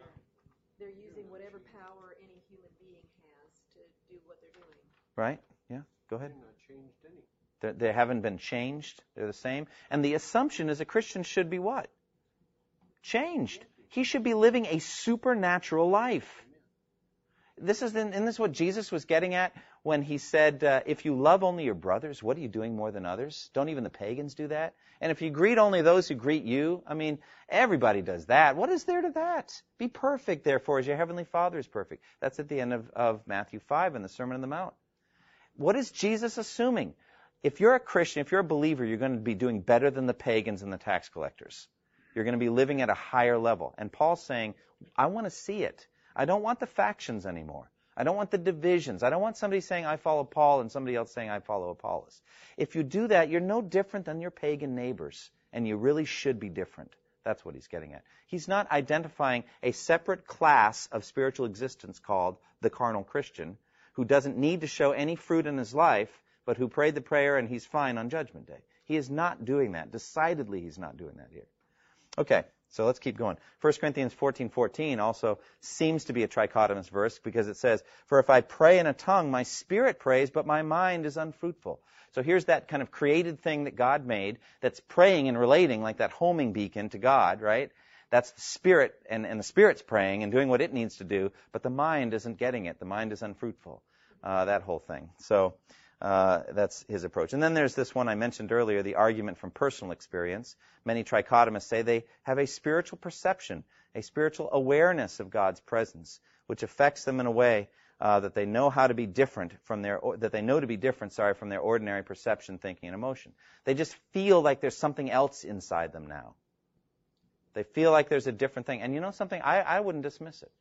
they're using whatever power any human being has to do what they're doing.
Right? Yeah. Go ahead. They, they haven't been changed. They're the same. And the assumption is a Christian should be what? Changed. He should be living a supernatural life. This is, and this is what Jesus was getting at when he said, uh, if you love only your brothers, what are you doing more than others? Don't even the pagans do that? And if you greet only those who greet you, I mean, everybody does that. What is there to that? Be perfect, therefore, as your heavenly Father is perfect. That's at the end of, of Matthew 5 in the Sermon on the Mount. What is Jesus assuming? If you're a Christian, if you're a believer, you're going to be doing better than the pagans and the tax collectors. You're going to be living at a higher level. And Paul's saying, I want to see it. I don't want the factions anymore. I don't want the divisions. I don't want somebody saying I follow Paul and somebody else saying I follow Apollos. If you do that, you're no different than your pagan neighbors, and you really should be different. That's what he's getting at. He's not identifying a separate class of spiritual existence called the carnal Christian, who doesn't need to show any fruit in his life, but who prayed the prayer and he's fine on Judgment Day. He is not doing that. Decidedly, he's not doing that here. Okay, so let's keep going. 1 Corinthians 14:14 also seems to be a trichotomous verse because it says, "For if I pray in a tongue, my spirit prays, but my mind is unfruitful." So here's that kind of created thing that God made that's praying and relating like that homing beacon to God, right? That's the spirit, and, and the spirit's praying and doing what it needs to do, but the mind isn't getting it. The mind is unfruitful. Uh, that whole thing. So uh, that's his approach. And then there's this one I mentioned earlier, the argument from personal experience. Many trichotomists say they have a spiritual perception, a spiritual awareness of God's presence, which affects them in a way uh, that they know how to be different from their, or, that they know to be different, sorry, from their ordinary perception, thinking, and emotion. They just feel like there's something else inside them now. They feel like there's a different thing. And you know something? I, I wouldn't dismiss it.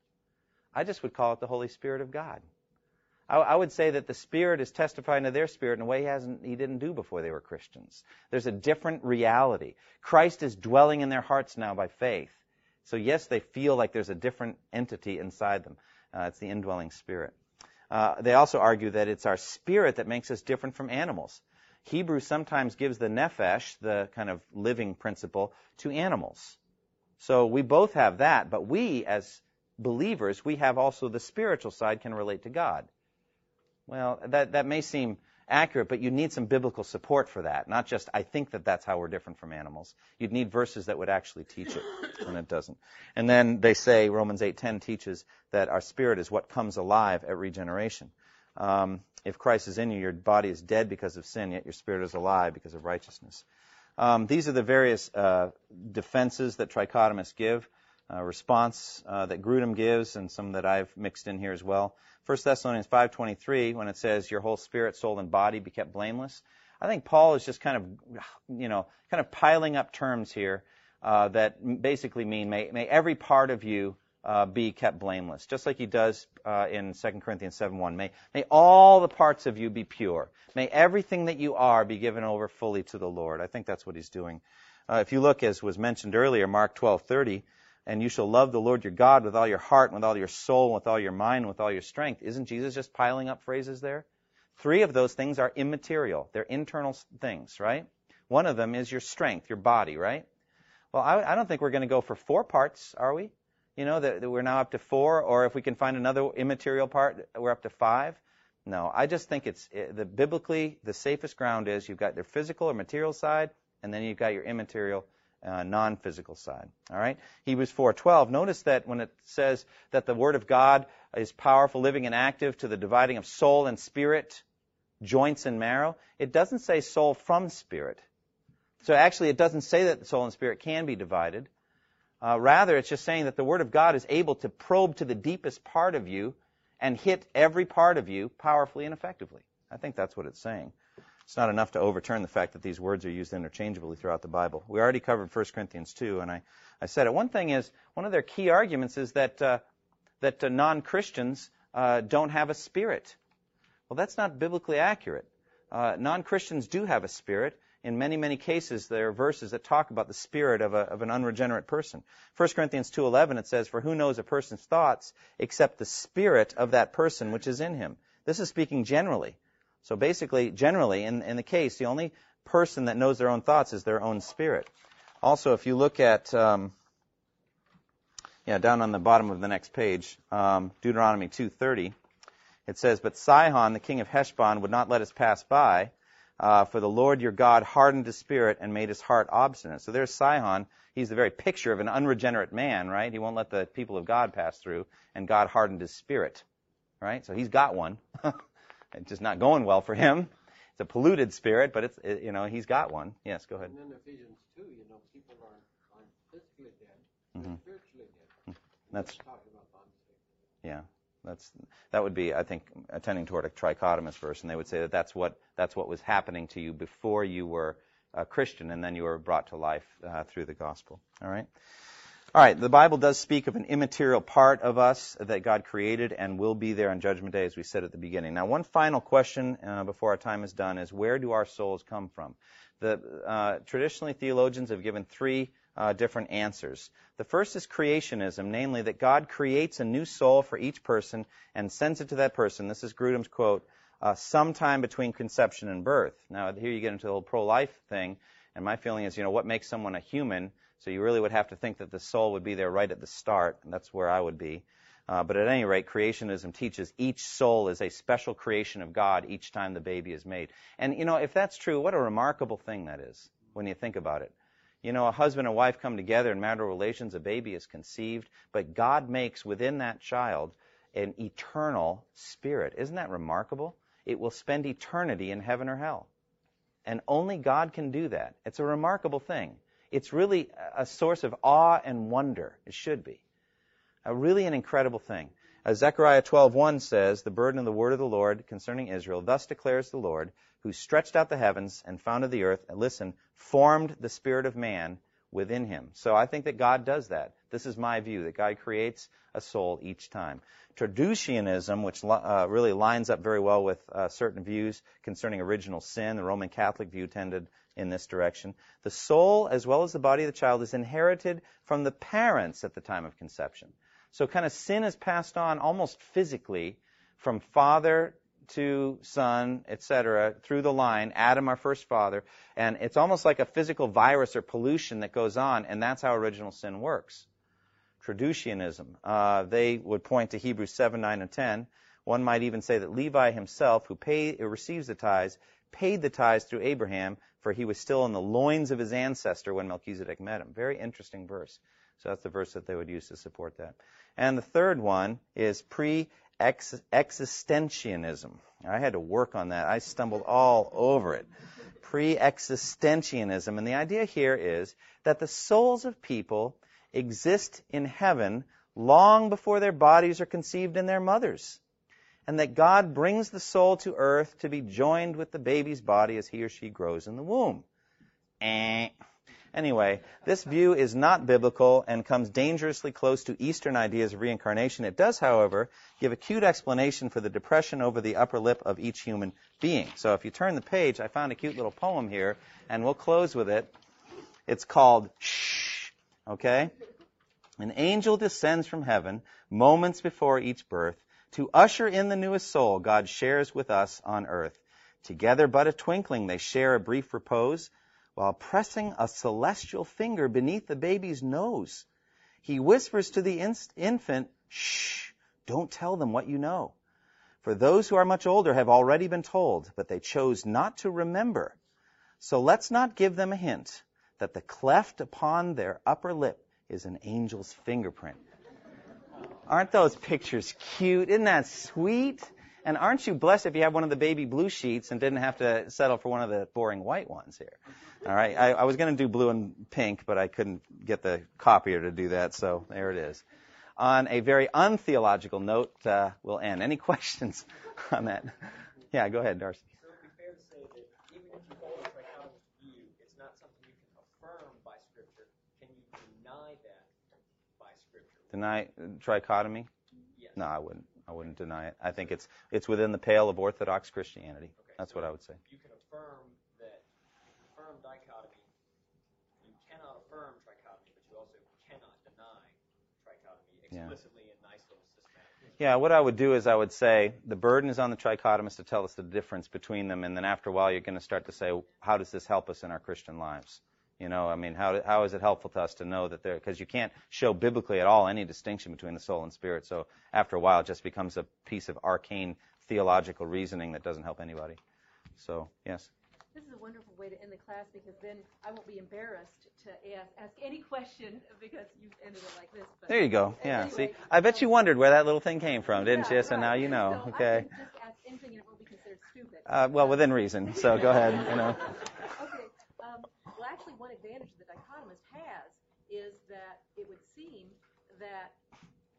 I just would call it the Holy Spirit of God. I, I would say that the Spirit is testifying to their spirit in a way he hasn't, he didn't do before they were Christians. There's a different reality. Christ is dwelling in their hearts now by faith. So yes, they feel like there's a different entity inside them. Uh, it's the indwelling spirit. Uh, they also argue that it's our spirit that makes us different from animals. Hebrew sometimes gives the nephesh, the kind of living principle, to animals. So we both have that, but we as believers, we have also the spiritual side can relate to God. Well, that, that may seem accurate, but you need some biblical support for that. Not just, I think that that's how we're different from animals. You'd need verses that would actually teach it, and it doesn't. And then they say, Romans 8.10 teaches that our spirit is what comes alive at regeneration. Um, if Christ is in you, your body is dead because of sin, yet your spirit is alive because of righteousness. Um, these are the various uh, defenses that trichotomists give, uh, response uh, that Grudem gives, and some that I've mixed in here as well. 1 Thessalonians 5:23 when it says your whole spirit, soul and body be kept blameless. I think Paul is just kind of you know kind of piling up terms here uh, that basically mean may, may every part of you uh, be kept blameless, just like he does uh, in 2 Corinthians 7:1. May may all the parts of you be pure. May everything that you are be given over fully to the Lord. I think that's what he's doing. Uh, if you look, as was mentioned earlier, Mark 12:30, and you shall love the Lord your God with all your heart, and with all your soul, and with all your mind, and with all your strength. Isn't Jesus just piling up phrases there? Three of those things are immaterial. They're internal things, right? One of them is your strength, your body, right? Well, I, I don't think we're going to go for four parts, are we? You know, that, that we're now up to four, or if we can find another immaterial part, we're up to five. No, I just think it's it, the biblically the safest ground is you've got your physical or material side, and then you've got your immaterial uh, non-physical side. All right. Hebrews 4:12. Notice that when it says that the Word of God is powerful, living, and active to the dividing of soul and spirit, joints and marrow, it doesn't say soul from spirit. So actually, it doesn't say that the soul and spirit can be divided. Uh, rather, it's just saying that the Word of God is able to probe to the deepest part of you and hit every part of you powerfully and effectively. I think that's what it's saying. It's not enough to overturn the fact that these words are used interchangeably throughout the Bible. We already covered 1 Corinthians 2, and I, I said it. One thing is, one of their key arguments is that, uh, that uh, non-Christians uh, don't have a spirit. Well, that's not biblically accurate. Uh, non-Christians do have a spirit. In many, many cases, there are verses that talk about the spirit of, a, of an unregenerate person. 1 Corinthians 2.11, it says, For who knows a person's thoughts except the spirit of that person which is in him? This is speaking generally. So basically, generally, in, in the case, the only person that knows their own thoughts is their own spirit. Also, if you look at, um, yeah, down on the bottom of the next page, um, Deuteronomy 2:30, it says, "But Sihon, the king of Heshbon, would not let us pass by, uh, for the Lord your God hardened his spirit and made his heart obstinate." So there's Sihon. He's the very picture of an unregenerate man, right? He won't let the people of God pass through, and God hardened his spirit, right? So he's got one. It's just not going well for him. It's a polluted spirit, but it's it, you know he's got one. Yes, go ahead.
And then Ephesians 2, you know, people aren't, aren't physically dead,
Mhm.
spiritually dead.
That's
It's talking about the unsaved.
yeah. That's that would be I think attending toward a trichotomous verse, and they would say that that's what that's what was happening to you before you were a Christian, and then you were brought to life uh, through the gospel. All right. All right, the Bible does speak of an immaterial part of us that God created and will be there on Judgment Day, as we said at the beginning. Now, one final question uh, before our time is done is where do our souls come from? The, uh, traditionally, theologians have given three uh, different answers. The first is creationism, namely that God creates a new soul for each person and sends it to that person. This is Grudem's quote, uh, sometime between conception and birth. Now, here you get into the whole pro-life thing, and my feeling is, you know, what makes someone a human? So you really would have to think that the soul would be there right at the start, and that's where I would be. Uh, but at any rate, creationism teaches each soul is a special creation of God each time the baby is made. And you know, if that's true, what a remarkable thing that is when you think about it. You know, a husband and wife come together in marital relations, a baby is conceived, but God makes within that child an eternal spirit. Isn't that remarkable? It will spend eternity in heaven or hell. And only God can do that. It's a remarkable thing. It's really a source of awe and wonder. It should be. A really an incredible thing. As Zechariah 12:1 says, the burden of the word of the Lord concerning Israel, thus declares the Lord, who stretched out the heavens and founded the earth, and listen, formed the spirit of man within him. So I think that God does that. This is my view, that God creates a soul each time. Traducianism, which uh, really lines up very well with uh, certain views concerning original sin, the Roman Catholic view tended in this direction. The soul, as well as the body of the child, is inherited from the parents at the time of conception. So kind of sin is passed on almost physically from father to son, etc., through the line, Adam, our first father, and it's almost like a physical virus or pollution that goes on, and that's how original sin works. Traducianism, uh, they would point to Hebrews 7, 9, and 10. One might even say that Levi himself, who pay, receives the tithes, paid the tithes through Abraham, for he was still in the loins of his ancestor when Melchizedek met him. Very interesting verse. So that's the verse that they would use to support that. And the third one is pre existentianism. I had to work on that. I stumbled all over it. Pre existentianism. And the idea here is that the souls of people exist in heaven long before their bodies are conceived in their mothers. And that God brings the soul to earth to be joined with the baby's body as he or she grows in the womb. Eh. Anyway, this view is not biblical and comes dangerously close to Eastern ideas of reincarnation. It does, however, give a cute explanation for the depression over the upper lip of each human being. So if you turn the page, I found a cute little poem here, and we'll close with it. It's called Shh. Okay? An angel descends from heaven moments before each birth to usher in the newest soul God shares with us on earth. Together but a twinkling, they share a brief repose while pressing a celestial finger beneath the baby's nose. He whispers to the infant, shh, don't tell them what you know. For those who are much older have already been told, but they chose not to remember. So let's not give them a hint that the cleft upon their upper lip is an angel's fingerprint. Aren't those pictures cute? Isn't that sweet? And aren't you blessed if you have one of the baby blue sheets and didn't have to settle for one of the boring white ones here? All right. I, I was going to do blue and pink, but I couldn't get the copier to do that, so there it is. On a very untheological note, uh, we'll end. Any questions on that? Yeah, go ahead, Darcy.
So it would be fair to say that even if you hold a trichotomous view, it's not something you can affirm by Scripture. Can you deny that by Scripture?
Deny trichotomy?
Yes.
No, I wouldn't. I wouldn't deny it. I think it's it's within the pale of Orthodox Christianity.
Okay,
That's
so
what I would say.
You can affirm that affirm dichotomy. You cannot affirm trichotomy, but you also cannot deny trichotomy
Yeah.
explicitly in nice little systematic.
Yeah, what I would do is I would say the burden is on the trichotomist to tell us the difference between them, and then after a while you're going to start to say, how does this help us in our Christian lives? You know, I mean, how how is it helpful to us to know that there? Because you can't show biblically at all any distinction between the soul and spirit. So after a while, it just becomes a piece of arcane theological reasoning that doesn't help anybody. So yes.
This is a wonderful way to end the class because then I won't be embarrassed to ask, ask any question because you've ended it like this. But
There you go. Yeah.
anyway,
See, I bet you wondered where that little thing came from, didn't
yeah,
you? So now you know.
So
Okay.
I can just ask anything and it will be considered stupid.
Uh, well, within reason. So go ahead. You know.
Okay. Um, well, actually, one advantage the dichotomist has is that it would seem that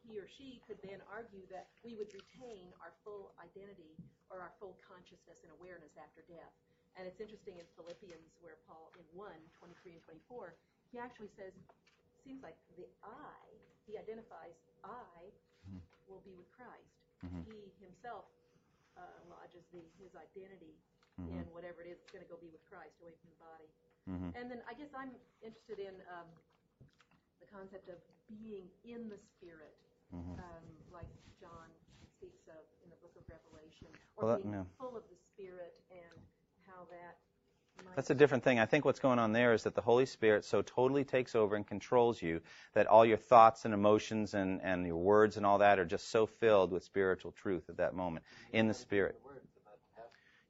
he or she could then argue that we would retain our full identity or our full consciousness and awareness after death. And it's interesting in Philippians where Paul, in 1, 23 and 24, he actually says, seems like the I, he identifies I will be with Christ.
Mhm.
He himself uh, lodges the, his identity
Mhm.
in whatever it is that's going to go be with Christ away from the body.
Mhm.
And then I guess I'm interested in um, the concept of being in the Spirit,
Mhm.
um, like John speaks of in the book of Revelation, or
Well, that-
being
yeah.
full of the Spirit and how that.
That's a different thing. I think what's going on there is that the Holy Spirit so totally takes over and controls you that all your thoughts and emotions and, and your words and all that are just so filled with spiritual truth at that moment in the Spirit.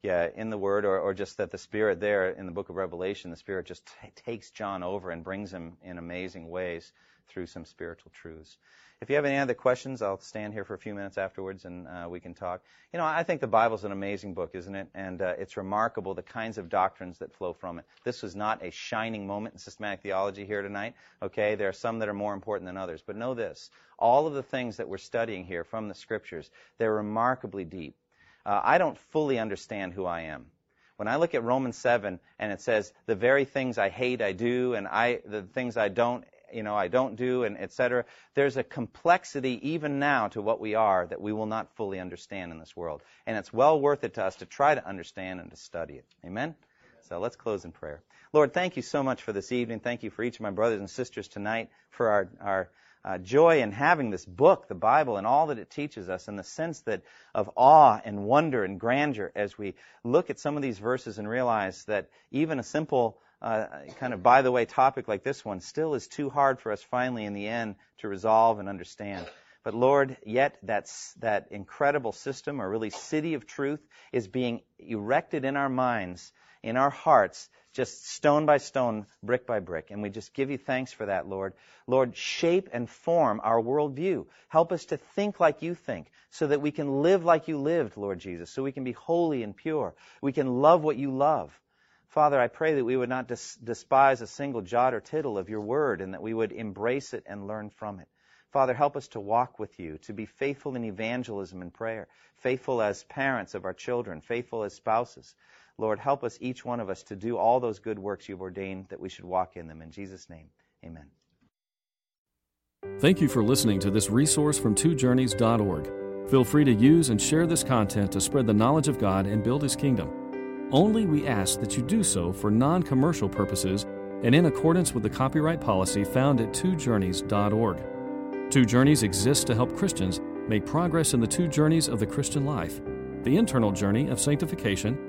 Yeah, in the Word, or, or just that the Spirit there in the book of Revelation, the Spirit just t- takes John over and brings him in amazing ways through some spiritual truths. If you have any other questions, I'll stand here for a few minutes afterwards and uh, we can talk. You know, I think the Bible's an amazing book, isn't it? And uh, it's remarkable the kinds of doctrines that flow from it. This was not a shining moment in systematic theology here tonight. Okay, there are some that are more important than others, but know this: all of the things that we're studying here from the Scriptures, they're remarkably deep. Uh, I don't fully understand who I am. When I look at Romans 7 and it says, the very things I hate I do, and I, the things I don't you know, I don't do, and etc. There's a complexity even now to what we are that we will not fully understand in this world. And it's well worth it to us to try to understand and to study it. Amen? So let's close in prayer. Lord, thank you so much for this evening. Thank you for each of my brothers and sisters tonight for our, our uh, joy in having this book, the Bible, and all that it teaches us, and the sense that of awe and wonder and grandeur as we look at some of these verses and realize that even a simple uh, kind of by the way topic like this one still is too hard for us finally in the end to resolve and understand. But Lord, yet that's, that incredible system, or really city of truth, is being erected in our minds, in our hearts, just stone by stone, brick by brick. And we just give you thanks for that, Lord. Lord, shape and form our worldview. Help us to think like you think, so that we can live like you lived, Lord Jesus, so we can be holy and pure. We can love what you love. Father, I pray that we would not despise a single jot or tittle of your word and that we would embrace it and learn from it. Father, help us to walk with you, to be faithful in evangelism and prayer, faithful as parents of our children, faithful as spouses. Lord, help us, each one of us, to do all those good works you've ordained that we should walk in them. In Jesus' name, amen.
Thank you for listening to this resource from twojourneys.org. Feel free to use and share this content to spread the knowledge of God and build His kingdom. Only we ask that you do so for non commercial purposes and in accordance with the copyright policy found at twojourneys.org. Two Journeys exists to help Christians make progress in the two journeys of the Christian life the internal journey of sanctification